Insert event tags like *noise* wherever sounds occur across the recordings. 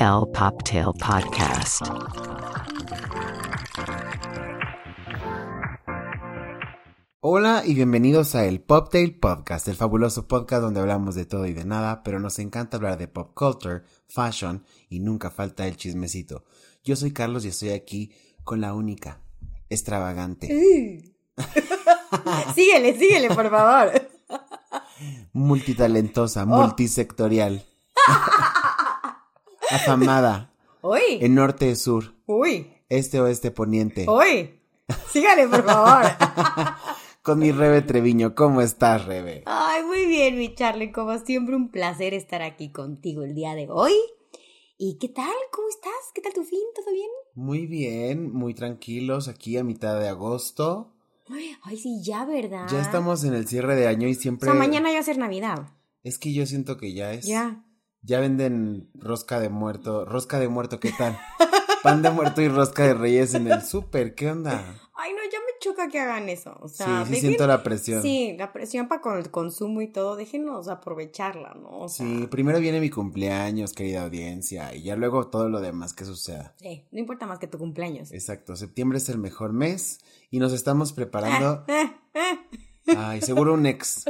El Poptail Podcast. Hola y bienvenidos a el Poptail Podcast, el fabuloso podcast donde hablamos de todo y de nada, pero nos encanta hablar de pop culture, fashion y nunca falta el chismecito. Yo soy Carlos y estoy aquí con la única, extravagante, *laughs* síguele, síguele, por favor. *laughs* multitalentosa, multisectorial, *laughs* afamada, Uy, en norte, sur, uy, este, oeste, poniente, uy. Sígale, por favor. *laughs* con mi Rebe Treviño. ¿Cómo estás, Rebe? Ay, muy bien, mi Charlie. Como siempre, un placer estar aquí contigo el día de hoy. ¿Y qué tal? ¿Cómo estás? ¿Qué tal tu fin? ¿Todo bien? Muy bien, muy tranquilos aquí a mitad de agosto. Ay, sí, ya, ¿verdad? Ya estamos en el cierre de año y O siempre... sea, mañana ya va a ser Navidad. Es que yo siento que ya es... Ya. Ya venden rosca de muerto. Rosca de muerto, ¿qué tal? Pan de muerto y rosca de reyes en el súper, ¿qué onda? Ay, no, ya me choca que hagan eso. O Sí, sea, sí dejen- siento la presión. Sí, la presión para con el consumo y todo, déjenos aprovecharla, ¿no? O sea, Sí, primero viene mi cumpleaños, querida audiencia, y ya luego todo lo demás que suceda. sí, no importa más que tu cumpleaños. Exacto, septiembre es el mejor mes y nos estamos preparando. Eh, eh. Ay, seguro un ex.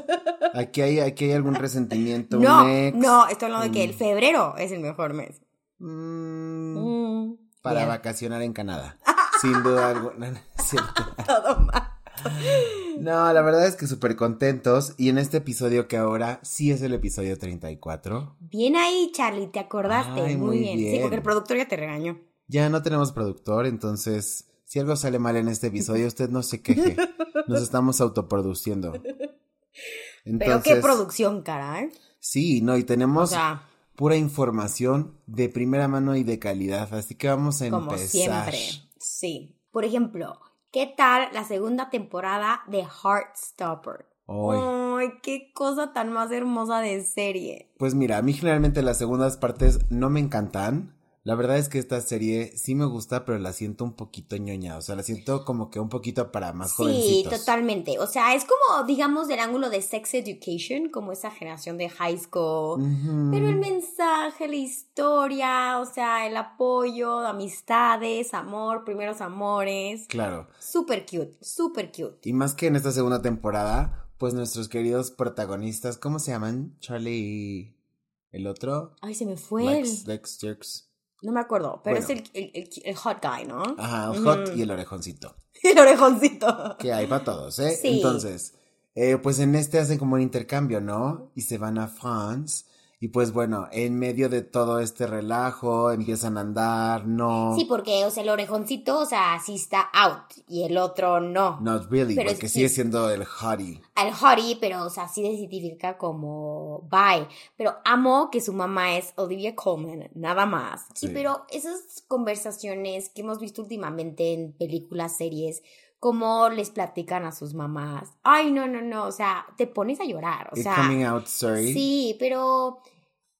Aquí hay, aquí hay algún resentimiento, No, un ex. no, estoy hablando de que el Mm. febrero es el mejor mes. Mm, Mm, para bien. vacacionar en Canadá. *laughs* Sin duda alguna, no es cierto. Todo mal. No, la verdad es que súper contentos. Y en este episodio que ahora sí es el episodio 34, Bien ahí, Charlie, te acordaste. Ay, muy, muy bien. Sí, bien. porque el productor ya te regañó. ya no tenemos productor, entonces si algo sale mal en este episodio, usted no se queje. Nos estamos autoproduciendo. *laughs* Pero qué producción, cara, ¿eh? Sí, no, y O tenemos sea, pura información de primera mano y de calidad, así que vamos a como empezar. siempre. Sí. Por ejemplo, ¿qué tal la segunda temporada de Heartstopper? Ay. Ay, qué cosa tan más hermosa de serie. Pues mira, a mí generalmente las segundas partes no me encantan. La verdad es que esta serie sí me gusta, pero la siento un poquito ñoña. O sea, la siento como que un poquito para más Sí, jovencitos. totalmente. O sea, es como, digamos, del ángulo de sex education, como esa generación de high school. Pero el mensaje, la historia, o sea, el apoyo, amistades, amor, primeros amores. Claro. Súper cute, súper cute. Y más que en esta segunda temporada, pues nuestros queridos protagonistas, ¿cómo se llaman? Charlie y el otro. Ay, se me fue Lex. Lex Jerks. No me acuerdo, pero Bueno. es el, el, el- el hot guy, ¿no? Ajá, el hot y el orejoncito. *laughs* El orejoncito. Que hay para todos, ¿eh? Sí. Entonces, eh, pues en este hacen como un intercambio, ¿no? Y se van a France. Y pues bueno, en medio de todo este relajo, empiezan a andar, no. Sí, porque, o sea, el orejoncito, o sea, sí está out y el otro no. Not really, Pero porque es- sigue siendo el hottie. Al hottie, pero, o sea, sí se identifica como bye. Pero amo que su mamá es Olivia Colman, nada más. Sí, Sí. pero esas conversaciones que hemos visto últimamente en películas, series, cómo les platican a sus mamás. Ay, no, no, no, o sea, te pones a llorar, o El sea. coming out story. Sí, pero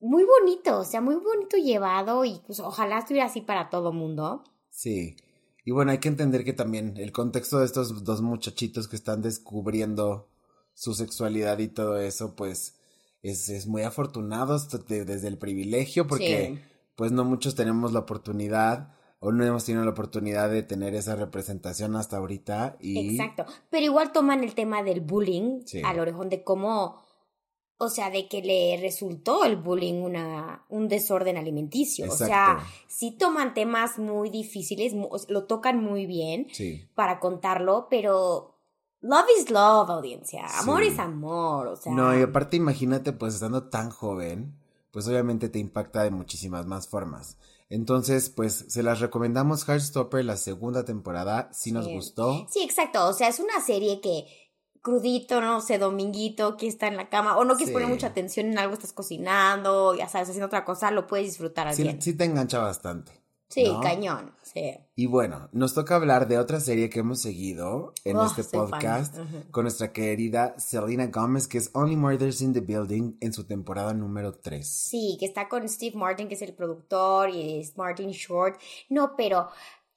muy bonito, o sea, muy bonito llevado y pues ojalá estuviera así para todo mundo. Sí. Y bueno, hay que entender que también el contexto de estos dos muchachitos que están descubriendo su sexualidad y todo eso, pues es, es muy afortunado de- desde el privilegio, porque Sí. pues no muchos tenemos la oportunidad o no hemos tenido la oportunidad de tener esa representación hasta ahorita. Y Exacto. Pero igual toman el tema del bullying Sí. al orejón de cómo, o sea, de que le resultó el bullying una, un desorden alimenticio. O sea, sí toman temas muy difíciles, lo tocan muy bien Sí. para contarlo, pero love is love, audiencia. Amor Sí. es amor, o sea. No, y aparte imagínate, pues estando tan joven, pues obviamente te impacta de muchísimas más formas. Entonces, pues se las recomendamos Heartstopper la segunda temporada, si nos Sí. gustó. Sí, exacto. O sea, es una serie que crudito, no sé, dominguito, que está en la cama, o no quieres Sí. poner mucha atención en algo, estás cocinando, ya sabes, haciendo otra cosa, lo puedes disfrutar al Sí, bien. sí te engancha bastante. Sí, ¿no? cañón. Sí. Y bueno, nos toca hablar de otra serie que hemos seguido en Oh, este podcast con nuestra querida Selena Gomez, que es Only Murders in the Building en su temporada número 3. Sí, que está con Steve Martin, que es el productor, y es Martin Short. No, pero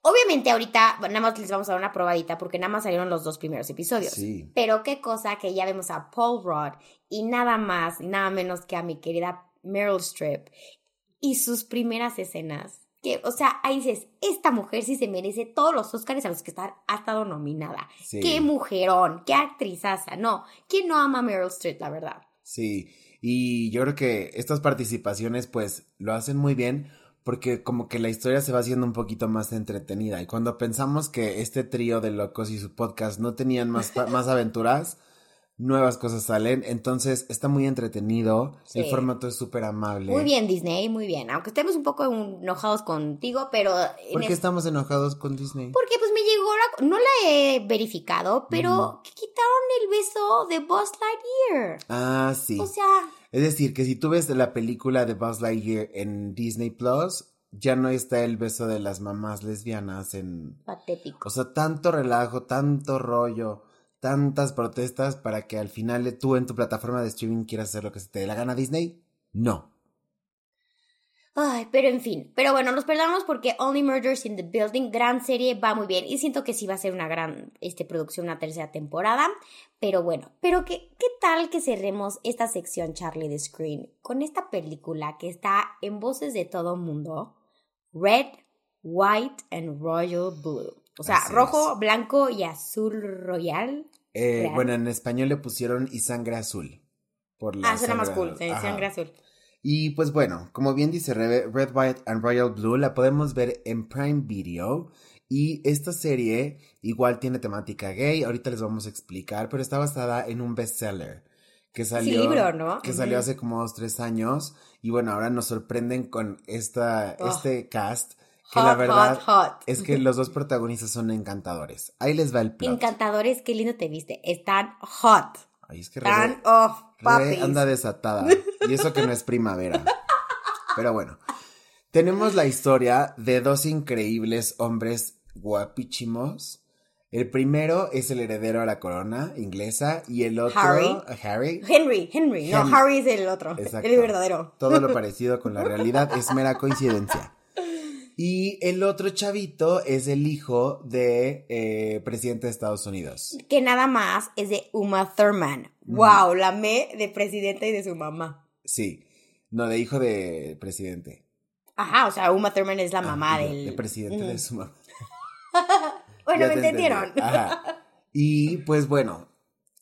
obviamente ahorita nada más les vamos a dar una probadita porque nada más salieron los dos primeros episodios. Sí. Pero qué cosa que ya vemos a Paul Rudd y nada más nada menos que a mi querida Meryl Streep y sus primeras escenas. Que, o sea, ahí dices, esta mujer sí se merece todos los Oscars a los que está, ha estado nominada. Sí. Qué mujerón, qué actrizaza. No, ¿quién no ama a Meryl Streep, la verdad? Sí, y yo creo que estas participaciones pues lo hacen muy bien porque como que la historia se va haciendo un poquito más entretenida y cuando pensamos que este trío de locos y su podcast no tenían más, más aventuras, nuevas cosas salen, entonces está muy entretenido, Sí. el formato es súper amable. Muy bien, Disney, muy bien. Aunque estemos un poco enojados contigo, pero... ¿Por qué es- estamos enojados con Disney? Porque pues me llegó la... No la he verificado, pero que quitaron el beso de Buzz Lightyear. Ah, sí. O sea, Es decir, que si tú ves la película de Buzz Lightyear en Disney Plus, ya no está el beso de las mamás lesbianas en... patético. O sea, tanto relajo, tanto rollo, tantas protestas para que al final tú en tu plataforma de streaming quieras hacer lo que se te dé la gana Disney. No. Ay, pero en fin. Pero bueno, nos perdamos porque Only Murders in the Building, gran serie, va muy bien. Y siento que sí va a ser una gran este, producción, una tercera temporada. Pero bueno, pero que, ¿qué tal que cerremos esta sección, Charlie de Screen, con esta película que está en voces de todo mundo? Red, White and Royal Blue. O sea, Así rojo, es. blanco y azul royal. Eh, bueno, en español le pusieron y sangre azul. Por la Ah, suena más cool, sí, Ajá. sangre azul. Y pues bueno, como bien dice Rebe, Red, White and Royal Blue la podemos ver en Prime Video. Y esta serie igual tiene temática gay, ahorita les vamos a explicar, pero está basada en un bestseller que salió, libro, ¿no? que salió hace como dos, tres años. Y bueno, ahora nos sorprenden con esta, Oh. este cast, que Hot, la verdad hot, hot. es que los dos protagonistas son encantadores. Ahí les va el plot. Encantadores, qué lindo te viste. Están hot. Ay, es que Rebe- oh, anda desatada. Y eso que no es primavera. Pero bueno. Tenemos la historia de dos increíbles hombres guapichimos. El primero es el heredero a la corona inglesa y el otro Harry. Harry. Henry, Henry. No, Henry. Harry es el otro. Exacto. El verdadero. Todo lo parecido con la realidad es mera coincidencia. Y el otro chavito es el hijo de eh, presidente de Estados Unidos. Que nada más es de Uma Thurman. Wow, la me de presidente y de su mamá. Sí. No, de hijo de presidente. Ajá, o sea, Uma Thurman es la mamá Ah, de- del. de presidente de su mamá. *laughs* Bueno, me te entendieron. Ajá. Y pues bueno,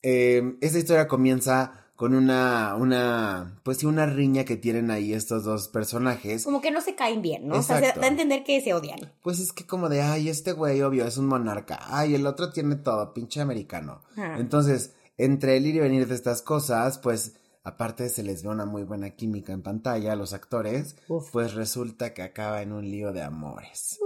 eh, esta historia comienza con una, una, pues sí, una riña que tienen ahí estos dos personajes. Como que no se caen bien, ¿no? O sea, se da a entender que se odian. Pues es que como de, ay, este güey obvio es un monarca, ay, el otro tiene todo, pinche americano. Entonces, entre el ir y venir de estas cosas, pues aparte se les ve una muy buena química en pantalla a los actores, Uf. pues resulta que acaba en un lío de amores.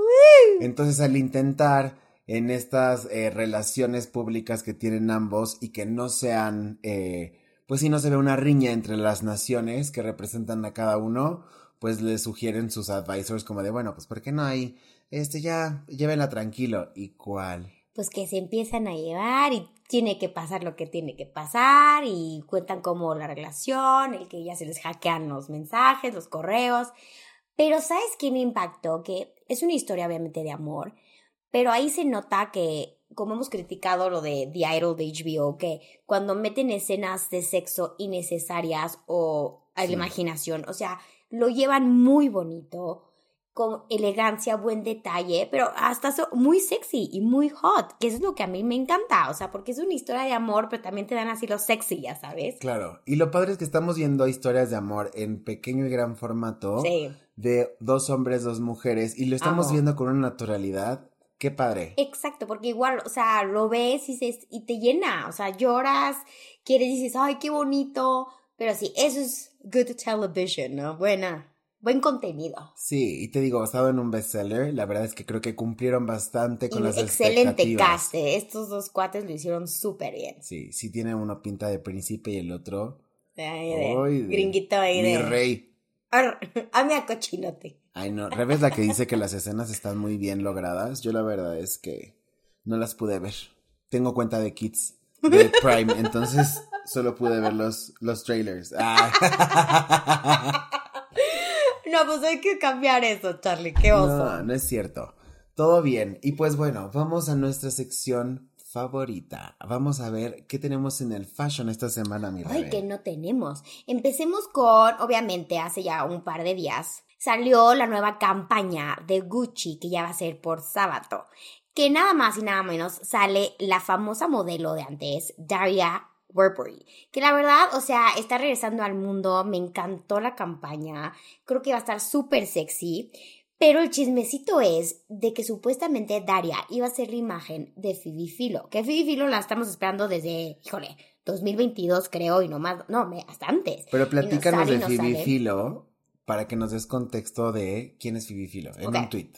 Entonces, al intentar en estas eh, relaciones públicas que tienen ambos y que no sean, eh, pues si no se ve una riña entre las naciones que representan a cada uno, pues le sugieren sus advisors como de, bueno, pues ¿por qué no hay, este ya, llévenla tranquilo? ¿Y cuál? Pues que se empiezan a llevar y tiene que pasar lo que tiene que pasar y cuentan como la relación, el que ya se les hackean los mensajes, los correos. Pero ¿sabes qué me impactó? Que es una historia obviamente de amor, pero ahí se nota que, como hemos criticado lo de The Idol de HBO, que cuando meten escenas de sexo innecesarias o a la Sí. imaginación, o sea, lo llevan muy bonito, con elegancia, buen detalle, pero hasta so- muy sexy y muy hot, que eso es lo que a mí me encanta, o sea, porque es una historia de amor, pero también te dan así lo sexy, ya sabes. Claro, y lo padre es que estamos viendo historias de amor en pequeño y gran formato Sí. de dos hombres, dos mujeres, y lo estamos Amo. viendo con una naturalidad. Qué padre. Exacto, porque igual, o sea, lo ves y, se, y te llena, o sea, lloras, quieres, dices, ay, qué bonito, pero sí, eso es good television, ¿no? Buena, buen contenido. Sí, y te digo, basado en un bestseller, la verdad es que creo que cumplieron bastante con Y las excelente expectativas. cast, eh, estos dos cuates lo hicieron súper bien. Sí, sí tiene uno pinta de príncipe y el otro. De Ay, de- gringuito ahí Mi de... rey. Arr, *laughs* Ame a cochinote. Ay, no. Revés la que dice que las escenas están muy bien logradas. Yo la verdad es que no las pude ver. Tengo cuenta de Kids de Prime, entonces solo pude ver los, los trailers. Ah. No, pues hay que cambiar eso, Charlie, qué oso. No, no es cierto. Todo bien. Y pues bueno, vamos a nuestra sección favorita. Vamos a ver qué tenemos en el fashion esta semana, mi Ay, Rebe. que no tenemos. Empecemos con, obviamente, hace ya un par de días salió la nueva campaña de Gucci que ya va a ser por sábado. Que nada más y nada menos sale la famosa modelo de antes, Daria Burberry. Que la verdad, o sea, está regresando al mundo. Me encantó la campaña. Creo que va a estar súper sexy. Pero el chismecito es de que supuestamente Daria iba a ser la imagen de Phoebe Philo. Que Phoebe Philo la estamos esperando desde, híjole, 2022 creo y no más, no, hasta antes. Pero no platícanos de no Phoebe sale. Philo para que nos des contexto de quién es Phoebe Philo en un tweet.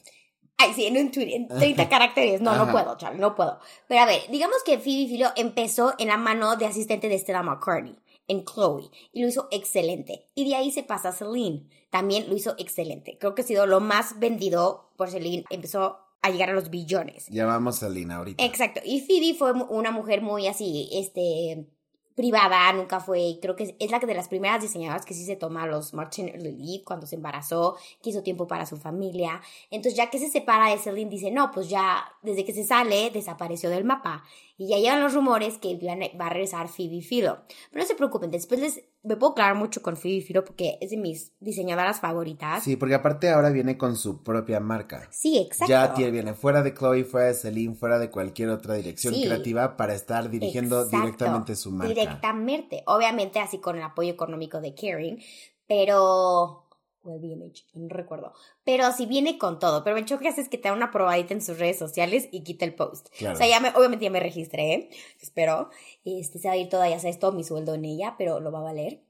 Ay, sí, en un tweet, en *laughs* 30 caracteres. No, no puedo, Charlie, no puedo. Pero a ver, digamos que Phoebe Philo empezó en la mano de asistente de Stella McCartney, en Chloe, y lo hizo excelente. Y de ahí se pasa a Celine. También lo hizo excelente. Creo que ha sido lo más vendido por Celine. Empezó a llegar a los billones. Ya vamos a Lina ahorita. Exacto. Y Phoebe fue una mujer muy así, este, privada, nunca fue, creo que es, la que de las primeras diseñadoras que sí se toma los maternity leave cuando se embarazó, que hizo tiempo para su familia. Entonces, ya que se separa de Celine, dice, no, pues ya, desde que se sale, desapareció del mapa. Y ya llegan los rumores que va a regresar Phoebe Philo. Pero no se preocupen, después les, me puedo aclarar mucho con Phoebe Philo porque es de mis diseñadoras favoritas. Sí, porque aparte ahora viene con su propia marca. Sí, exacto. Ya tiene, viene fuera de Chloe, fuera de Celine, fuera de cualquier otra dirección Sí. creativa para estar dirigiendo Exacto, directamente su marca. Directamente. Obviamente, así con el apoyo económico de Kering, pero. O el BMH, no recuerdo. Pero si viene con todo. Pero el choque que hace es que te da una probadita en sus redes sociales y quita el post. Claro. O sea, ya me, obviamente ya me registré, ¿eh? espero. Este, se va a ir toda, ya sabes, todo mi sueldo en ella, pero lo va a valer.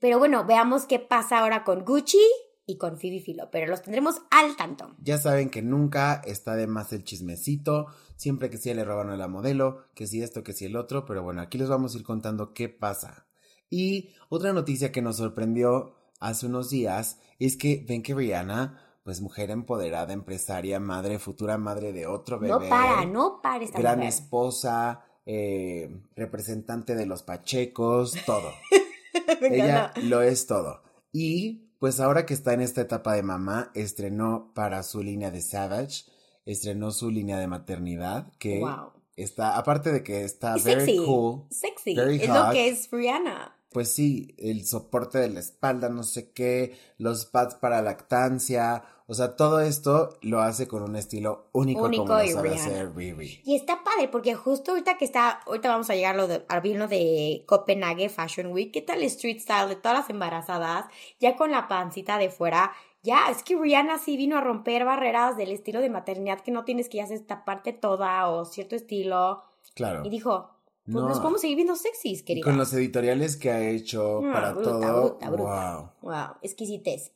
Pero bueno, veamos qué pasa ahora con Gucci y con Phoebe Philo. Pero los tendremos al tanto. Ya saben que nunca está de más el chismecito, siempre que sí le roban a la modelo, que si esto, que si el otro, pero bueno, aquí les vamos a ir contando qué pasa. Y otra noticia que nos sorprendió hace unos días es que ven que Rihanna, pues mujer empoderada, empresaria, madre, futura madre de otro bebé. No para, no para esta gran mujer. esposa, eh, representante de los pachecos, todo. *laughs* Ella lo es todo. Y pues ahora que está en esta etapa de mamá, estrenó para su línea de Savage, estrenó su línea de maternidad, que Wow. está, aparte de que está Y very sexy. cool, Sexy. very es hot. lo que es Rihanna. Pues sí, el soporte de la espalda, no sé qué, los pads para lactancia, o sea, todo esto lo hace con un estilo único, Único como lo sabe Rihanna. hacer Riri. Y está padre porque justo ahorita que está, ahorita vamos a llegar a lo de, al vino de Copenhague Fashion Week, ¿qué tal el street style de todas las embarazadas? Ya con la pancita de fuera. Ya, es que Rihanna sí vino a romper barreras del estilo de maternidad que no tienes que ya hacer taparte toda o cierto estilo. Claro. Y dijo, pues No. nos podemos seguir viendo sexys, querida. con los editoriales que ha hecho Ah, para bruta, todo, bruta, bruta. wow. Wow, exquisitez.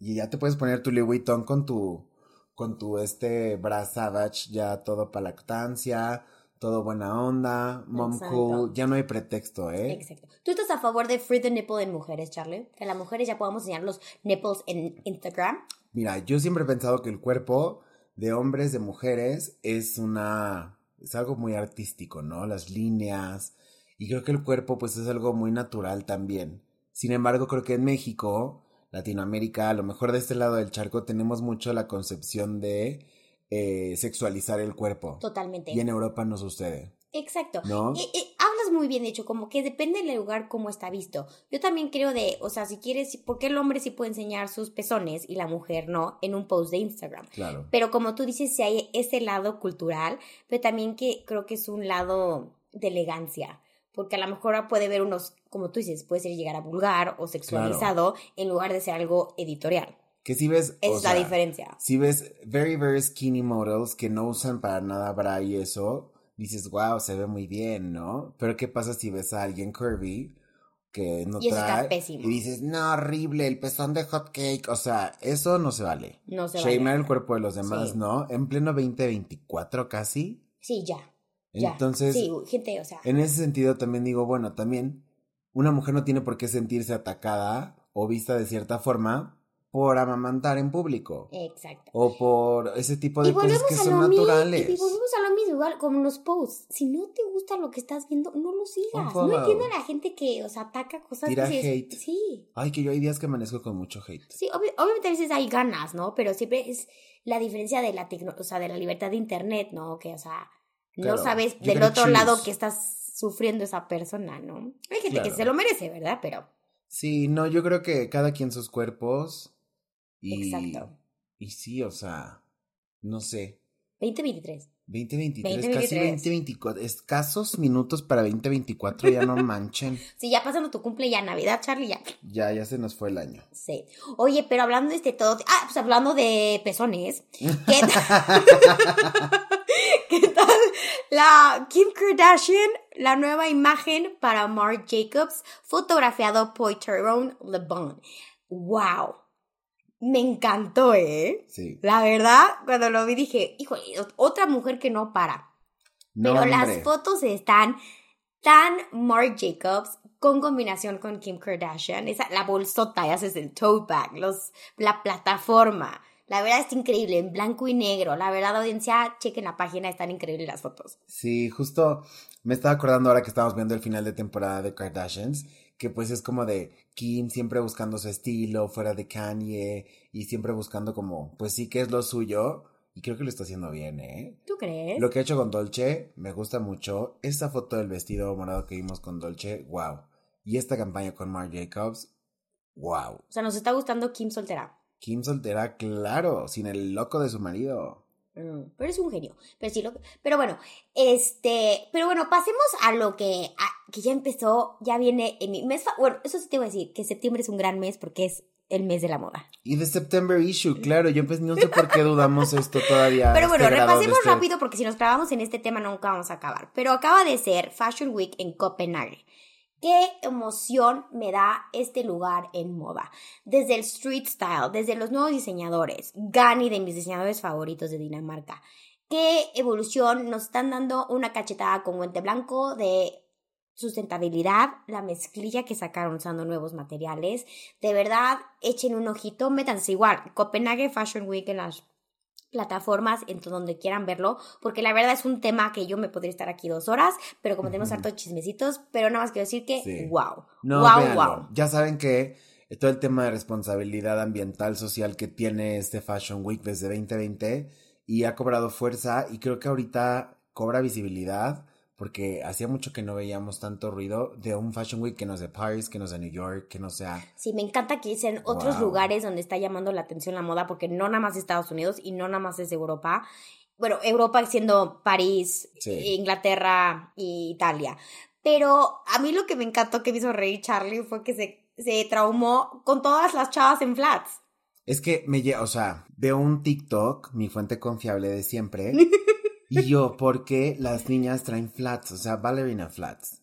Y ya te puedes poner tu Louis Vuitton con tu, con tu este bra savage, ya todo para lactancia, todo buena onda, mom Exacto. cool, ya no hay pretexto, ¿eh? Exacto. ¿Tú estás a favor de free the nipple en mujeres, Charlie? Que las mujeres ya podamos enseñar los nipples en Instagram. Mira, yo siempre he pensado que el cuerpo de hombres, de mujeres, es una, es algo muy artístico, ¿no? Las líneas, y creo que el cuerpo pues es algo muy natural también. Sin embargo, creo que en México, Latinoamérica, a lo mejor de este lado del charco, tenemos mucho la concepción de eh, sexualizar el cuerpo. Totalmente. Y en Europa no sucede, Exacto. ¿no? Y hablas muy bien, hecho, como que depende del lugar cómo está visto. Yo también creo de, o sea, si quieres, ¿por qué el hombre sí puede enseñar sus pezones y la mujer no en un post de Instagram? Claro. Pero como tú dices, si hay ese lado cultural, pero también que creo que es un lado de elegancia. Porque a lo mejor puede ver unos, como tú dices, puede ser llegar a vulgar o sexualizado en lugar de ser algo editorial. Que si ves, o es la sea, diferencia. Si ves very, very skinny models que no usan para nada bra y eso, dices, wow, se ve muy bien, ¿no? Pero ¿qué pasa si ves a alguien curvy que no Y eso está trae pésimo. y dices, no, horrible, el pezón de hot cake? O sea, eso no se vale. No se Shamear vale. el cuerpo de los demás, Sí. ¿no? En pleno 2024 casi. Sí, ya. Ya. Entonces, Sí, gente, o sea. en ese sentido también digo, bueno, también una mujer no tiene por qué sentirse atacada o vista de cierta forma por amamantar en público. Exacto. O por ese tipo de cosas que son naturales. y volvemos a lo mismo, igual como los posts. Si no te gusta lo que estás viendo, no lo sigas. No entiendo a la gente que, o sea, ataca cosas Tira que hate. Sí. Ay, que yo hay días que amanezco con mucho hate. Sí, obvi- obviamente a veces hay ganas, ¿no? Pero siempre es la diferencia de la tecno, o sea, de la libertad de internet, ¿no? Que, o sea, Claro, no sabes you del otro lado que estás sufriendo esa persona, ¿no? Hay gente Claro. que se lo merece, ¿verdad? Pero Sí, no, yo creo que cada quien sus cuerpos Y, Exacto. Y sí, o sea, no sé. 2023. 2023, casi 2023. 2024. Escasos minutos para 2024, ya no manchen. *laughs* Sí, ya pasando tu cumple, ya Navidad, Charlie, ya. Ya, ya se nos fue el año. Sí. Oye, pero hablando de este todo. Ah, pues hablando de pezones. *laughs* ¿Qué tal? *laughs* ¿Qué tal? La Kim Kardashian, la nueva imagen para Marc Jacobs, fotografiado por Tyrone LeBon. ¡Wow! Me encantó, ¿eh? Sí. La verdad, cuando lo vi dije, híjole, otra mujer que no para. No, Pero las fotos están tan Marc Jacobs con combinación con Kim Kardashian. Esa, la bolsota, ya haces el tote bag, los, la plataforma. La verdad es increíble, en blanco y negro. La verdad, audiencia, chequen la página, están increíbles las fotos. Sí, justo me estaba acordando ahora que estábamos viendo el final de temporada de Kardashians, que pues es como de Kim siempre buscando su estilo, fuera de Kanye, y siempre buscando como, pues sí que es lo suyo, y creo que lo está haciendo bien, ¿eh? ¿Tú crees? Lo que ha hecho con Dolce me gusta mucho. Esta foto del vestido morado que vimos con Dolce, wow. Y esta campaña con Marc Jacobs, wow. O sea, nos está gustando Kim soltera. Kim soltera, claro, sin el loco de su marido. Mm, pero es un genio. Pero sí lo Pero bueno, este. Pero bueno, pasemos a lo que. a- que ya empezó, ya viene en mi mes. Bueno, eso sí te voy a decir, que septiembre es un gran mes porque es el mes de la moda. Y de September Issue, claro, yo pues no sé por qué dudamos esto todavía. *laughs* Pero este bueno, de repasemos este- rápido porque si nos clavamos en este tema nunca vamos a acabar. Pero acaba de ser Fashion Week en Copenhague. Qué emoción me da este lugar en moda. Desde el street style, desde los nuevos diseñadores, Gani de mis diseñadores favoritos de Dinamarca. Qué evolución nos están dando una cachetada con guante blanco de sustentabilidad, la mezclilla que sacaron usando nuevos materiales. De verdad, echen un ojito, métanse igual. Copenhague Fashion Week en las plataformas en donde quieran verlo, porque la verdad es un tema que yo me podría estar aquí dos horas, pero como tenemos hartos chismecitos, pero nada más quiero decir que Sí. wow, No, wow, véanlo. wow. Ya saben que todo el tema de responsabilidad ambiental social que tiene este Fashion Week desde 2020 y ha cobrado fuerza y creo que ahorita cobra visibilidad porque hacía mucho que no veíamos tanto ruido de un Fashion Week que no sea Paris, que no sea New York, que no sea... Sí, me encanta que dicen otros Wow. lugares donde está llamando la atención la moda, porque no nada más es Estados Unidos y no nada más es Europa. Bueno, Europa siendo París, Sí. Inglaterra y Italia. Pero a mí lo que me encantó que me hizo reír Charlie fue que se, se traumó con todas las chavas en flats. Es que me lle- o sea, veo un TikTok, mi fuente confiable de siempre, *laughs* y yo, ¿por qué las niñas traen flats? O sea, ballerina flats.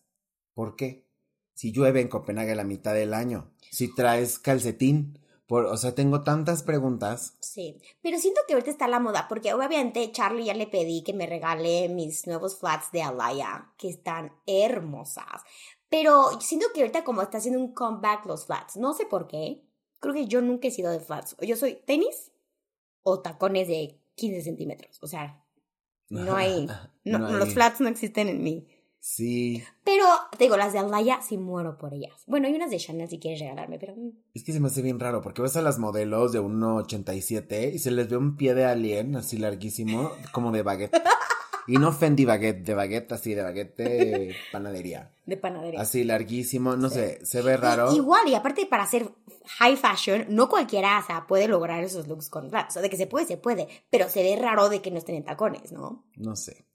¿Por qué? Si llueve en Copenhague la mitad del año, si traes calcetín, por, o sea, tengo tantas preguntas. Sí, pero siento que ahorita está la moda, porque obviamente Charlie ya le pedí que me regale mis nuevos flats de Alaya, que están hermosas. Pero siento que ahorita como está haciendo un comeback los flats, no sé por qué. Creo que yo nunca he sido de flats. Yo soy tenis o tacones de 15 centímetros. O sea, no hay... *laughs* No, No Los flats no existen en mí. Sí, Pero, te digo, las de Alaya sí muero por ellas. Bueno, hay unas de Chanel si quieres regalarme, pero... mm, es que se me hace bien raro, porque ves a las modelos de 1,87 y se les ve un pie de alien así larguísimo, como de baguette. *laughs* Y no Fendi baguette, de baguette así, de baguette de *laughs* panadería. De panadería. Así larguísimo, no Sí. sé, se ve raro. Y- igual, y aparte para hacer high fashion, no cualquiera, o sea, puede lograr esos looks con flats. O sea, de que se puede, se puede, pero se ve raro de que no estén en tacones, ¿no? No sé.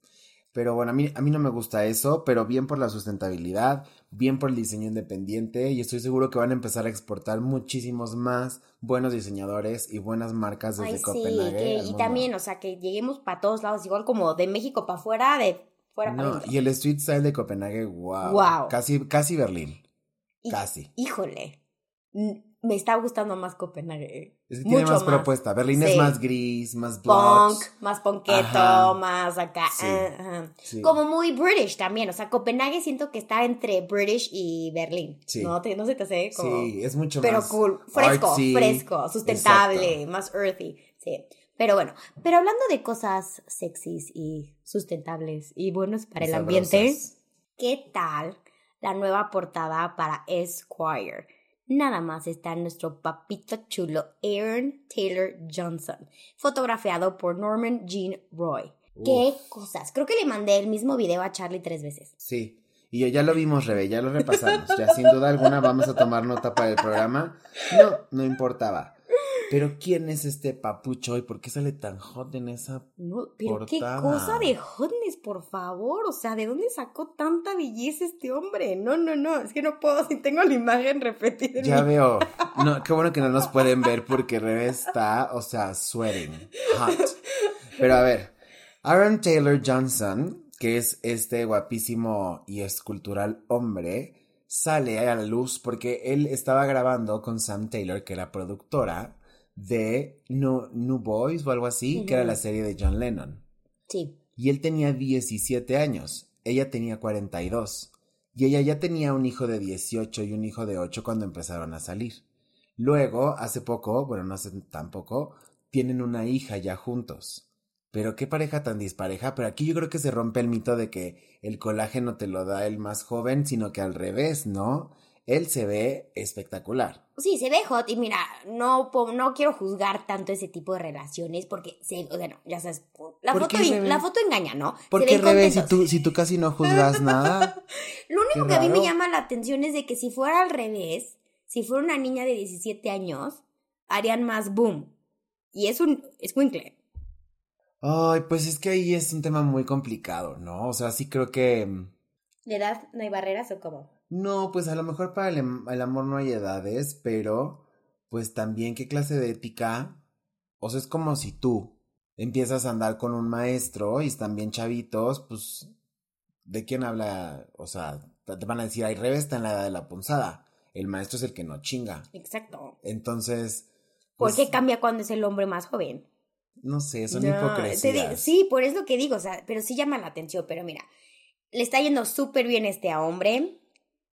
Pero bueno, a mí, a mí no me gusta eso, pero bien por la sustentabilidad, bien por el diseño independiente y estoy seguro que van a empezar a exportar muchísimos más buenos diseñadores y buenas marcas desde Ay, sí, Copenhague. que- y también, o sea, que lleguemos para todos lados, igual como de México para afuera, de fuera para No, adentro. y el street style de Copenhague, wow. Wow. Casi, casi Berlín. Casi. Híjole, me está gustando más Copenhague. Es que tiene más, propuesta. Berlín es más gris, más Punk, más ponqueto, Ajá. más acá. Sí. ah, ajá. Sí. Como muy British también, o sea, Copenhague siento que está entre British y Berlín. Sí. ¿No, te, no se te hace como... Sí, es mucho Pero más. cool, fresco, artsy. fresco, sustentable, Exacto. más earthy, sí. Pero bueno, pero hablando de cosas sexys y sustentables y buenos para el ambiente. ¿qué tal la nueva portada para Esquire? Nada más está nuestro papito chulo Aaron Taylor Johnson, fotografiado por Norman Jean Roy. ¿Qué cosas? Creo que le mandé el mismo video a Charlie tres veces. Sí. Y yo ya lo vimos, Rebe, ya lo repasamos. Ya sin duda alguna vamos a tomar nota para el programa. No, no importaba. Pero ¿quién es este papucho y por qué sale tan hot en esa No, pero Portada. qué cosa de hotness, por favor. O sea, ¿de dónde sacó tanta belleza este hombre? No, no, no. Es que no puedo si tengo la imagen repetida. Ya mi- veo. *laughs* No, qué bueno que no nos pueden ver porque Rebe está, o sea, sweating. Hot. Pero a ver, Aaron Taylor Johnson, que es este guapísimo y escultural hombre, sale a la luz porque él estaba grabando con Sam Taylor, que era productora de New, New Boys o algo así, que era la serie de John Lennon. Sí. Y él tenía 17 años, ella tenía 42. Y ella ya tenía un hijo de 18 y un hijo de 8 cuando empezaron a salir. Luego, hace poco, bueno, no hace tampoco, tienen una hija ya juntos. Pero qué pareja tan dispareja, pero aquí yo creo que se rompe el mito de que el colágeno te lo da el más joven, sino que al revés, ¿no? Él se ve espectacular. Sí, se ve hot. Y mira, no, no quiero juzgar tanto ese tipo de relaciones porque, se, o sea, no, ya sabes, la ¿Por foto, Rebe? la foto engaña, ¿no? ¿Por Se qué ven revés si tú, si tú casi no juzgas nada? *laughs* Lo único que a mí me llama la atención es de que si fuera al revés, si fuera una niña de 17 años, harían más boom. Y es un escuincle. Ay, pues es que ahí es un tema muy complicado, ¿no? O sea, sí creo que... mm, ¿De edad no hay barreras o cómo? No, pues a lo mejor para el, el amor no hay edades, pero pues también qué clase de ética. O sea, es como si tú empiezas a andar con un maestro y están bien chavitos, pues ¿de quién habla? O sea, te van a decir, ay, Rebe está en la edad de la punzada. El maestro es el que no chinga. Exacto. Entonces, ¿Por pues, qué cambia cuando es el hombre más joven? no sé, son No, hipocresías. sí, por eso que digo, o sea, pero sí llama la atención. Pero mira, le está yendo súper bien este a hombre.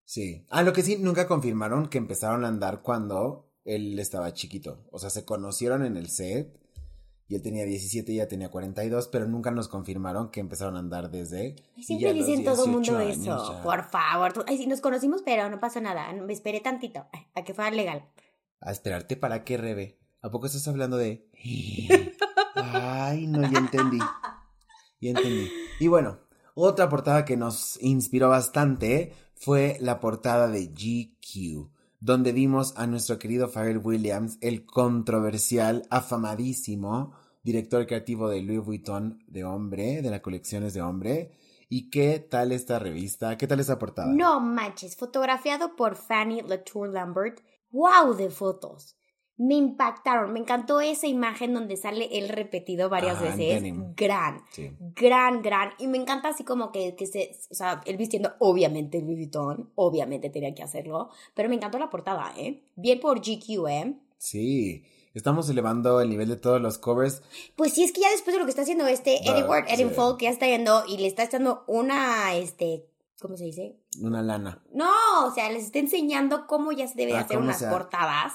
Sí. Ah, lo que sí, nunca confirmaron que empezaron a andar cuando él estaba chiquito. O sea, se conocieron en el set y él tenía 17 y ella tenía 42, pero nunca nos confirmaron que empezaron a andar desde... Ay, Siempre dicen todo el mundo 18 eso. ya. Por favor. tú- Ay, sí, nos conocimos, pero no pasó nada. Me esperé tantito a que fuera legal. A esperarte para qué, Rebe. ¿A poco estás hablando de... *laughs* Ay, no, ya entendí. Ya entendí. Y bueno, otra portada que nos inspiró bastante fue la portada de GQ, donde vimos a nuestro querido Pharrell Williams, el controversial, afamadísimo director creativo de Louis Vuitton de hombre, de las colecciones de hombre. ¿Y qué tal esta revista? ¿Qué tal esta portada? No manches, fotografiado por Fanny Latour Lambert. ¡Wow! de fotos. Me impactaron, me encantó esa imagen donde sale él repetido varias veces. Gran, Sí. gran, gran. Y me encanta así como que, que se, o sea, él vistiendo obviamente Louis Vuitton, obviamente tenía que hacerlo, pero me encantó la portada, ¿eh? Bien por GQ, ¿eh? Sí. Estamos elevando el nivel de todos los covers. Pues sí, es que ya después de lo que está haciendo este Va, Edward sí. Edenfolk, ya está yendo y le está echando una, este, ¿cómo se dice? Una lana. No, o sea, les está enseñando cómo ya se debe de Ah, hacer unas portadas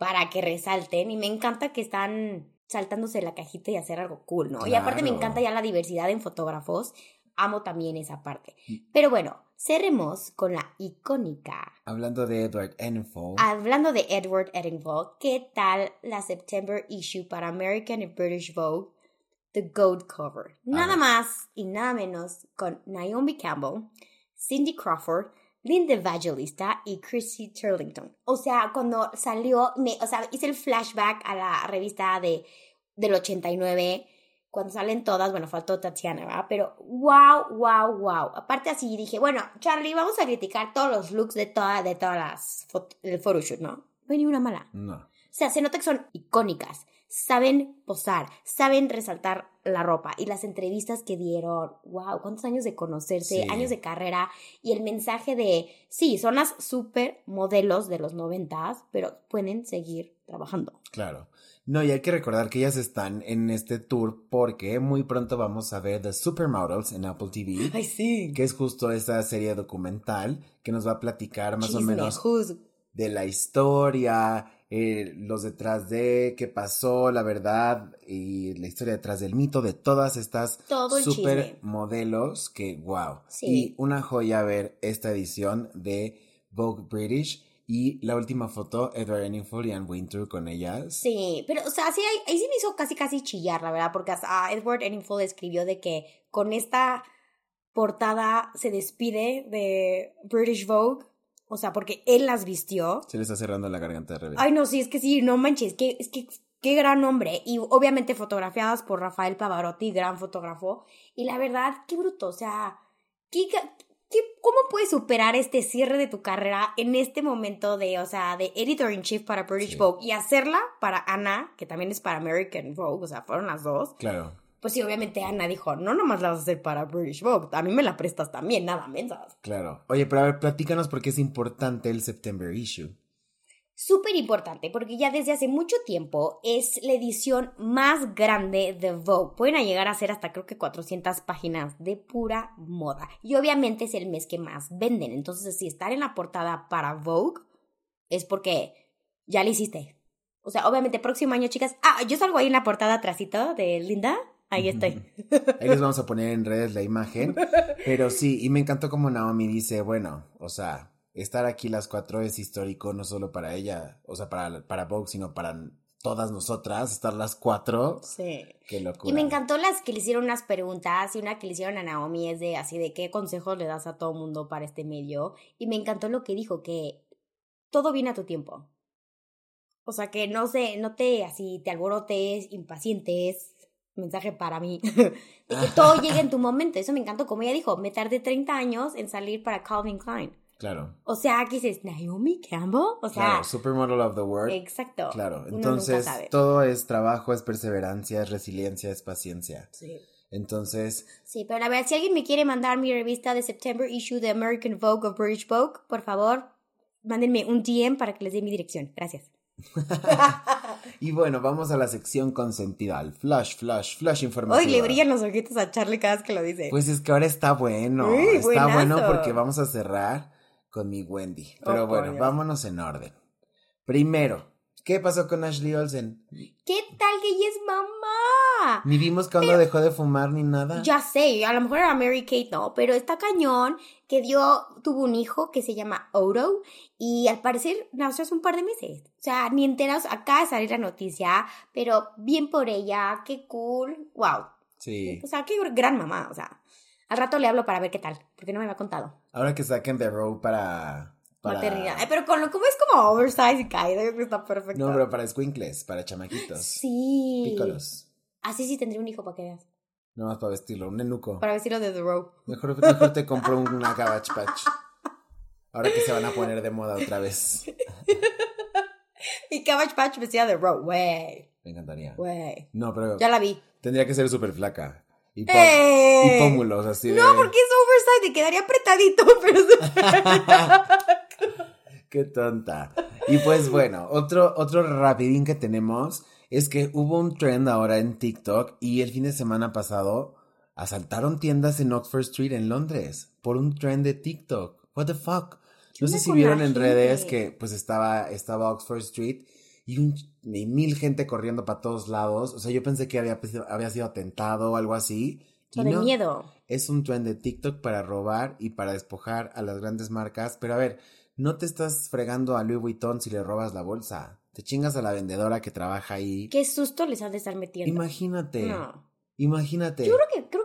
para que resalten y me encanta que están saltándose la cajita y hacer algo cool, ¿no? Y aparte me encanta ya la diversidad en fotógrafos, amo también esa parte. Pero bueno, cerremos con la icónica. Hablando de Edward Enfold. Hablando de Edward Eddingville, ¿qué tal la September issue para American y British Vogue? The Gold Cover. Nada más y nada menos con Naomi Campbell, Cindy Crawford, Linda Evangelista y Chrissy Turlington. O sea, cuando salió, me, o sea, hice el flashback a la revista de, del 89, cuando salen todas, bueno, faltó Tatiana, ¿verdad? Pero wow, wow, wow. Aparte así dije, bueno, Charlie, vamos a criticar todos los looks de, toda, de todas las fotos del photoshoot, ¿no? No hay ni una mala. No. O sea, se nota que son icónicas, saben posar, saben resaltar la ropa y las entrevistas que dieron, wow, cuántos años de conocerse, Sí. años de carrera y el mensaje de, sí, son las super modelos de los noventas, pero pueden seguir trabajando. Claro. No, y hay que recordar que ellas están en este tour porque muy pronto vamos a ver The Supermodels en Apple TV, sí. que es justo esa serie documental que nos va a platicar más o menos de la historia, eh, los detrás de qué pasó, la verdad y la historia detrás del mito de todas estas chisme. supermodelos que wow. Sí. Y una joya ver esta edición de Vogue British y la última foto Edward Enninful y Anne Wintour con ellas. Sí, pero, o sea, sí, ahí, ahí sí me hizo casi, casi chillar, la verdad, porque hasta Edward Enninful escribió de que con esta portada se despide de British Vogue. O sea, porque él las vistió. Se le está cerrando la garganta de Rebeca. Ay, no, sí, es que sí, no manches, que, es que qué gran hombre. Y obviamente fotografiadas por Rafael Pavarotti, gran fotógrafo. Y la verdad, qué bruto, o sea, qué, qué, ¿cómo puedes superar este cierre de tu carrera en este momento de, o sea, de editor in chief para British Sí. Vogue y hacerla para Ana, que también es para American Vogue, o sea, fueron las dos? Claro. Pues sí, obviamente Ana dijo, no nomás la vas a hacer para British Vogue, a mí me la prestas también, nada menos. Claro. Oye, pero a ver, platícanos por qué es importante el September issue. Súper importante porque ya desde hace mucho tiempo es la edición más grande de Vogue. Pueden llegar a ser hasta creo que 400 páginas de pura moda. Y obviamente es el mes que más venden. Entonces, si estar en la portada para Vogue es porque ya lo hiciste. O sea, obviamente próximo año, chicas. Ah, yo salgo ahí en la portada atrásito de Linda. Ahí estoy. Ahí les vamos a poner en redes la imagen. Pero sí, y me encantó como Naomi dice, bueno, o sea, estar aquí las cuatro es histórico, no solo para ella, o sea, para, para Vogue, sino para todas nosotras, estar las cuatro. Sí. Qué locura. Y me encantó las que le hicieron unas preguntas y una que le hicieron a Naomi es de así de qué consejos le das a todo mundo para este medio. Y me encantó lo que dijo, que todo viene a tu tiempo. O sea, que no se, no te así te alborotes, impacientes. Mensaje para mí. *laughs* de que todo llegue en tu momento. Eso me encantó. Como ella dijo, me tardé 30 años en salir para Calvin Klein. Claro. O sea, aquí dices, Naomi Campbell. O sea, claro, Supermodel of the World. exacto. Claro, entonces todo es trabajo, es perseverancia, es resiliencia, es paciencia. Sí. Entonces, Sí, pero la verdad, si alguien me quiere mandar mi revista de September issue de American Vogue o British Vogue, por favor, mándenme un DM para que les dé mi dirección. Gracias. *laughs* y bueno, vamos a la sección consentida, al flash, flash, flash informativo. Hoy le brillan los ojitos a Charlie cada vez que lo dice. Pues es que ahora está bueno, Uy, está buenazo. bueno porque vamos a cerrar con mi Wendy. Pero Oh, bueno, vámonos en orden. Primero, ¿qué pasó con Ashley Olsen? ¿Qué tal que ella es mamá? Ni vimos cuando dejó de fumar ni nada. Ya sé, a lo mejor era Mary Kate, no, pero está cañón que dio, tuvo un hijo que se llama Odo y al parecer nació hace un par de meses. O sea, ni enterados, acaba de salir la noticia, pero bien por ella, qué cool, wow. Sí. O sea, qué gran mamá, o sea. Al rato le hablo para ver qué tal, porque no me había contado. Ahora que saquen The Row para... para... Maternidad. Ay, pero con lo como es como oversize y que está perfecto. No, pero para squinkles, para chamaquitos. Sí. Pícolos. Así sí tendría un hijo para que veas. No más para vestirlo, un nenuco. Para vestirlo de The Row. Mejor, mejor te compro una Cabbage Patch. Ahora que se van a poner de moda otra vez. *laughs* Y Cabbage Patch vestida de Row. Wey, Me encantaría. wey. No, pero Ya la vi. tendría que ser súper flaca. Y, ¡Eh! y pómulos, así de... No, porque es oversize y quedaría apretadito, *laughs* pero... *laughs* Qué tonta. Y pues bueno, otro, otro rapidín que tenemos es que hubo un trend ahora en TikTok y el fin de semana pasado asaltaron tiendas en Oxford Street en Londres por un trend de TikTok. What the fuck? No sé si vieron en redes que pues estaba, estaba Oxford Street y, un, y mil gente corriendo para todos lados. O sea, yo pensé que había, pues, había sido atentado o algo así. De no. miedo. Es un trend de TikTok para robar y para despojar a las grandes marcas. Pero a ver, no te estás fregando a Louis Vuitton si le robas la bolsa. Te chingas a la vendedora que trabaja ahí. Qué susto les has de estar metiendo. Imagínate. No. Imagínate. Yo creo que,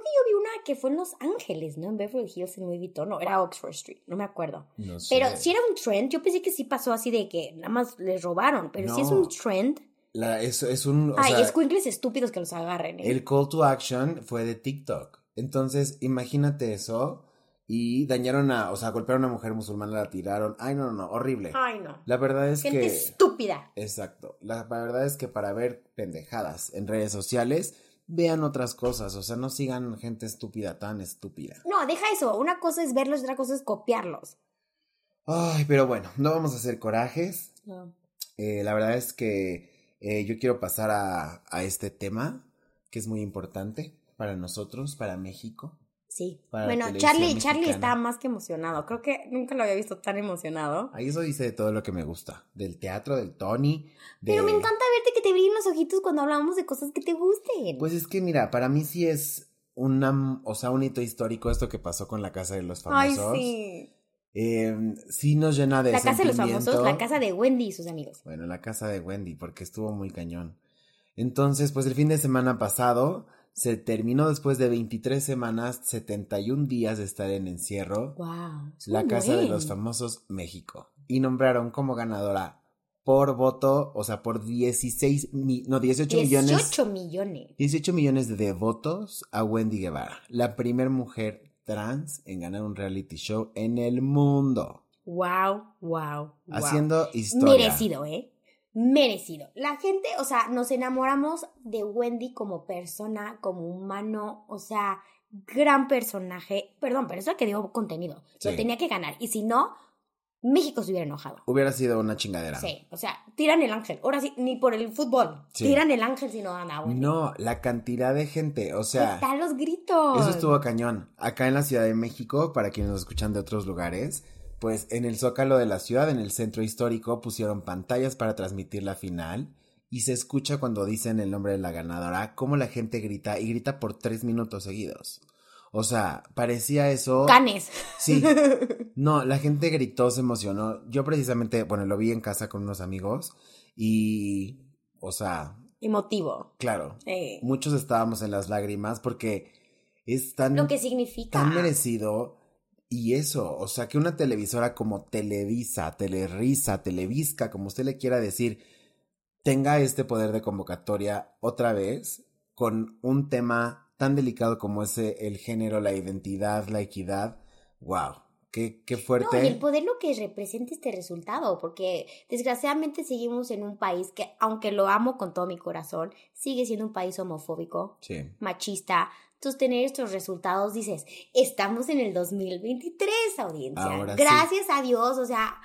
que fue en Los Ángeles, ¿no? En Beverly Hills, en Louis Vuitton. No, era Oxford Street, no me acuerdo. No sé. Pero si era un trend, yo pensé que sí pasó así de que nada más les robaron. Pero si es un trend. La- es, es un. O Ay, sea, estúpidos que los agarren. ¿eh? el call to action fue de TikTok. Entonces, imagínate eso. Y dañaron a. O sea, golpearon a una mujer musulmana, la tiraron. Ay, no, no, no. Horrible. Ay, no. La verdad es Gente que. estúpida. Exacto. La verdad es que para ver pendejadas en redes sociales, vean otras cosas. O sea, no sigan gente estúpida tan estúpida. No, deja eso. Una cosa es verlos, otra cosa es copiarlos. Ay, pero bueno, no vamos a hacer corajes. No. Eh, la verdad es que eh, yo quiero pasar a, a este tema que es muy importante para nosotros, para México. Sí. Bueno, Charlie, Charlie está más que emocionado. Creo que nunca lo había visto tan emocionado. Ahí eso dice de todo lo que me gusta. Del teatro, del Tony. de- Pero me encanta verte que te brillen los ojitos cuando hablamos de cosas que te gusten. Pues es que mira, para mí sí es una, o sea, un hito histórico esto que pasó con la Casa de los Ay, Famosos. sí. Eh, sí nos llena de La casa de los famosos, la casa de Wendy y sus amigos. Bueno, la casa de Wendy, porque estuvo muy cañón. Entonces, pues el fin de semana pasado se terminó después de 23 semanas, 71 días de estar en encierro, Wow. la Casa de los Famosos México. Y nombraron como ganadora por voto, o sea, por 16, mi- no, 18, millones. 18 millones. 18 millones de votos a Wendy Guevara, la primer mujer trans en ganar un reality show en el mundo, Wow, wow, wow. haciendo historia. Merecido, ¿eh? Merecido. La gente, o sea, nos enamoramos de Wendy como persona, como humano, o sea, gran personaje. Perdón, pero es la que dio contenido. Lo tenía que ganar. Y si no, México se hubiera enojado. Hubiera sido una chingadera. Sí, o sea, tiran el ángel. Ahora sí, ni por el fútbol. Sí. Tiran el ángel si no gana Wendy. No, la cantidad de gente, o ¿Qué sea, tal los gritos? eso estuvo cañón. Acá en la Ciudad de México, para quienes nos escuchan de otros lugares, pues en el zócalo de la ciudad, en el centro histórico, pusieron pantallas para transmitir la final y se escucha cuando dicen el nombre de la ganadora, cómo la gente grita y grita por tres minutos seguidos. O sea, parecía eso. Canes. Sí. *laughs* No, la gente gritó, se emocionó. Yo precisamente, bueno, lo vi en casa con unos amigos y, o sea, Emotivo. claro, Eh, muchos estábamos en las lágrimas porque es tan, lo que significa. tan merecido y eso, o sea, que una televisora como Televisa, Telerisa, Televisca, como usted le quiera decir, tenga este poder de convocatoria otra vez con un tema tan delicado como ese, el género, la identidad, la equidad. Wow, qué, qué No, fuerte. y el poder lo que representa este resultado, porque desgraciadamente seguimos en un país que, aunque lo amo con todo mi corazón, sigue siendo un país homofóbico, Sí. machista. Entonces, tener estos resultados, dices, estamos en el 2023, audiencia. Ahora sí. Gracias a Dios, o sea,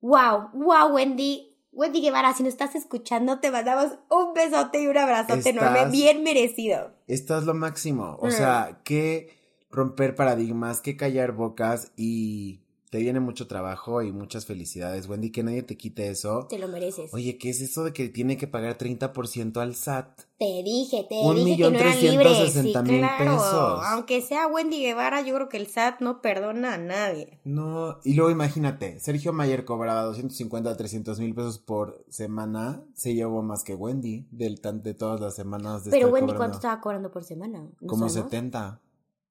wow, wow, Wendy. Wendy Guevara, si nos estás escuchando, te mandamos un besote y un abrazote Estás- enorme, bien merecido. Esto es lo máximo. O Mm. sea, que romper paradigmas, que callar bocas y te viene mucho trabajo y muchas felicidades, Wendy, que nadie te quite eso. Te lo mereces. Oye, ¿qué es eso de que tiene que pagar 30% al SAT? Te dije, te Un dije millón que no libres. sesenta Sí, claro. pesos. Aunque sea Wendy Guevara, yo creo que el SAT no perdona a nadie. No, y luego imagínate, Sergio Mayer cobraba 250 a 300 mil pesos por semana, se llevó más que Wendy del tan, de todas las semanas de Pero estar Wendy, cobrando. ¿cuánto estaba cobrando por semana? ¿No Como sabemos? 70.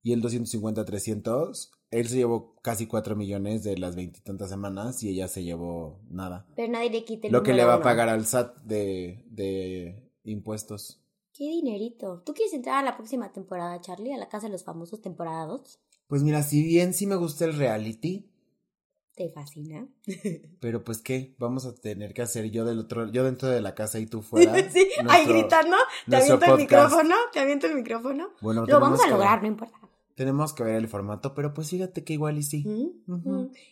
Y el 250 a 300, él se llevó casi 4 millones de las veintitantas semanas y ella se llevó nada. Pero nadie le quite el Lo que le va a pagar al SAT de, de impuestos. Qué dinerito. ¿Tú quieres entrar a la próxima temporada, Charlie? A la Casa de los Famosos, temporada 2. Pues mira, si bien sí me gusta el reality, ¿Te fascina? *laughs* pero pues qué, vamos a tener que hacer yo del otro, yo dentro de la casa y tú fuera. *laughs* sí, ahí gritando. Te aviento el micrófono. Te aviento el micrófono. Bueno, Lo vamos a lograr, no importa. Tenemos que ver el formato, pero pues fíjate que igual y sí.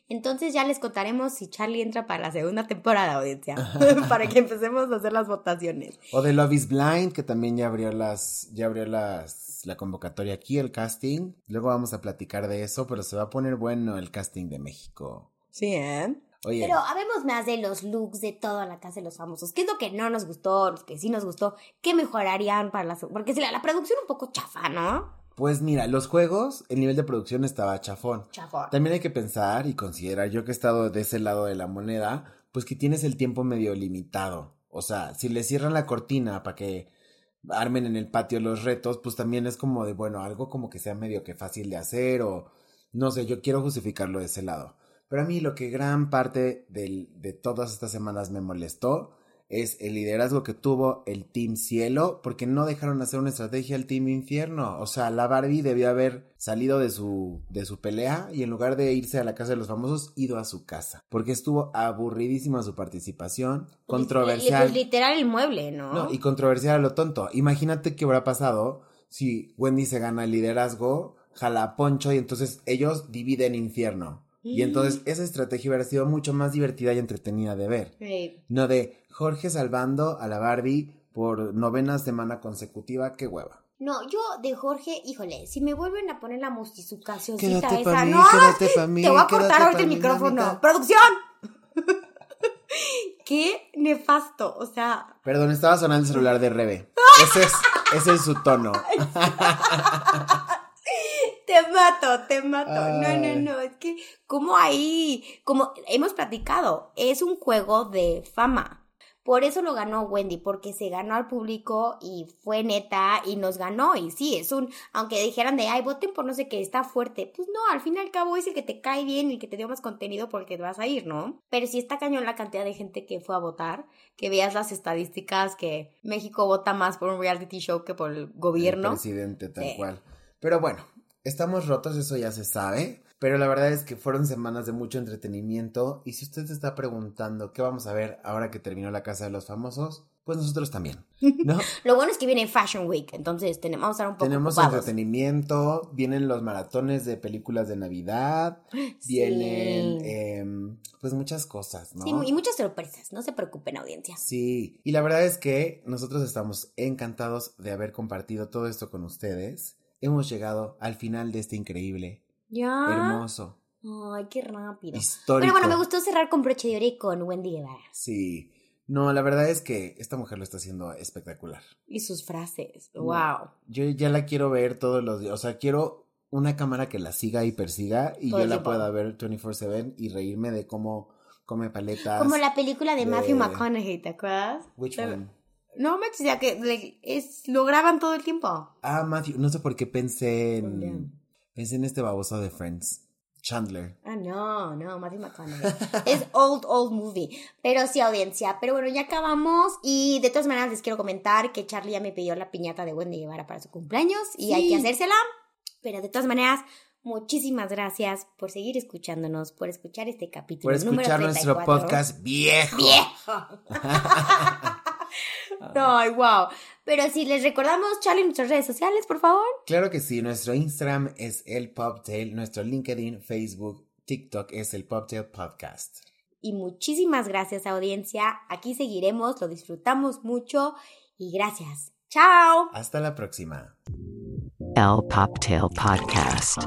Entonces ya les contaremos si Charlie entra para la segunda temporada, audiencia. *laughs* para que empecemos a hacer las votaciones. O de Love is Blind, que también ya abrió las, ya abrió las, la convocatoria aquí, el casting. Luego vamos a platicar de eso, pero se va a poner bueno el casting de México. Sí, ¿eh? Oye, Pero habemos más de los looks de toda la casa de los famosos. ¿Qué es lo que no nos gustó? Los que sí nos gustó. ¿Qué mejorarían para las... Porque si la, la producción un poco chafa, ¿no? Pues mira, los juegos, el nivel de producción estaba chafón. Chafón. También hay que pensar y considerar, yo que he estado de ese lado de la moneda, pues que tienes el tiempo medio limitado. O sea, si le cierran la cortina para que armen en el patio los retos, pues también es como de, bueno, algo como que sea medio que fácil de hacer o no sé, yo quiero justificarlo de ese lado. Pero a mí lo que gran parte del- de todas estas semanas me molestó es el liderazgo que tuvo el Team Cielo, porque no dejaron hacer una estrategia al Team Infierno. O sea, la Barbie debió haber salido de su, de su pelea y en lugar de irse a la casa de los famosos, ido a su casa. Porque estuvo aburridísima su participación, controversial. Pues literal el mueble, ¿no? No, y controversial a lo tonto. Imagínate qué hubiera pasado si Wendy se gana el liderazgo, jala a Poncho y entonces ellos dividen infierno. Y Mm. entonces esa estrategia hubiera sido mucho más divertida y entretenida de ver. No de Jorge salvando a la Barbie por novena semana consecutiva, qué hueva. No, yo de Jorge, híjole, si me vuelven a poner la Quédate esa, pa' mí, no, quédate pa' mí, te voy a cortar ahorita el micrófono. mamita. ¡Producción! *laughs* Qué nefasto, o sea, Perdón, estaba sonando el celular de Rebe. *laughs* Ese es, ese es su tono. *laughs* te mato, te mato. No, no, no, es que como ahí, como hemos platicado, es un juego de fama. Por eso lo ganó Wendy, porque se ganó al público y fue neta y nos ganó. Y sí, es un, aunque dijeran de, ay, voten por no sé qué, está fuerte. Pues no, al fin y al cabo es el que te cae bien y el que te dio más contenido porque te vas a ir, ¿no? Pero sí está cañón la cantidad de gente que fue a votar, que veas las estadísticas que México vota más por un reality show que por el gobierno. El presidente, tal cual. Pero bueno, estamos rotos, eso ya se sabe. Pero la verdad es que fueron semanas de mucho entretenimiento y si usted se está preguntando qué vamos a ver ahora que terminó la Casa de los Famosos, pues nosotros también, ¿no? *laughs* Lo bueno es que viene Fashion Week, entonces tenemos, vamos a estar un poco Tenemos ocupados. entretenimiento, vienen los maratones de películas de Navidad, *gasps* Sí. vienen em, pues muchas cosas, ¿no? Sí, y muchas sorpresas, no se preocupen audiencia. Sí, y la verdad es que nosotros estamos encantados de haber compartido todo esto con ustedes. Hemos llegado al final de este increíble, Ya. hermoso, Ay, qué rápido. histórico. Pero bueno, me gustó cerrar con broche de oro y con Wendy Guevara. Sí. No, la verdad es que esta mujer lo está haciendo espectacular. Y sus frases. No. Wow. Yo ya la quiero ver todos los días. O sea, quiero una cámara que la siga y persiga y Todo yo la tiempo. pueda ver 24/7 y reírme de cómo come paletas. Como la película de, de- Matthew McConaughey, ¿te acuerdas? Which one? No me decía que le- es, lo graban todo el tiempo. Ah, Matthew, no sé por qué pensé en pensé en este baboso de Friends, Chandler. Ah, no, no, Matthew McConaughey. *laughs* es old, old movie. Pero sí, audiencia. Pero bueno, ya acabamos. Y de todas maneras les quiero comentar que Charlie ya me pidió la piñata de Wendy Guevara para su cumpleaños. Y Sí. hay que hacérsela. Pero de todas maneras, muchísimas gracias por seguir escuchándonos, por escuchar este capítulo. Por número escuchar nuestro 34. podcast viejo. ¡Viejo! *laughs* *laughs* Ay, wow. Pero si les recordamos, Charlie, nuestras redes sociales, por favor. Claro que sí, nuestro Instagram es el Poptail, nuestro LinkedIn, Facebook, TikTok es el Poptail Podcast. Y muchísimas gracias, audiencia. Aquí seguiremos, lo disfrutamos mucho y gracias. ¡Chao! Hasta la próxima. El Poptail Podcast.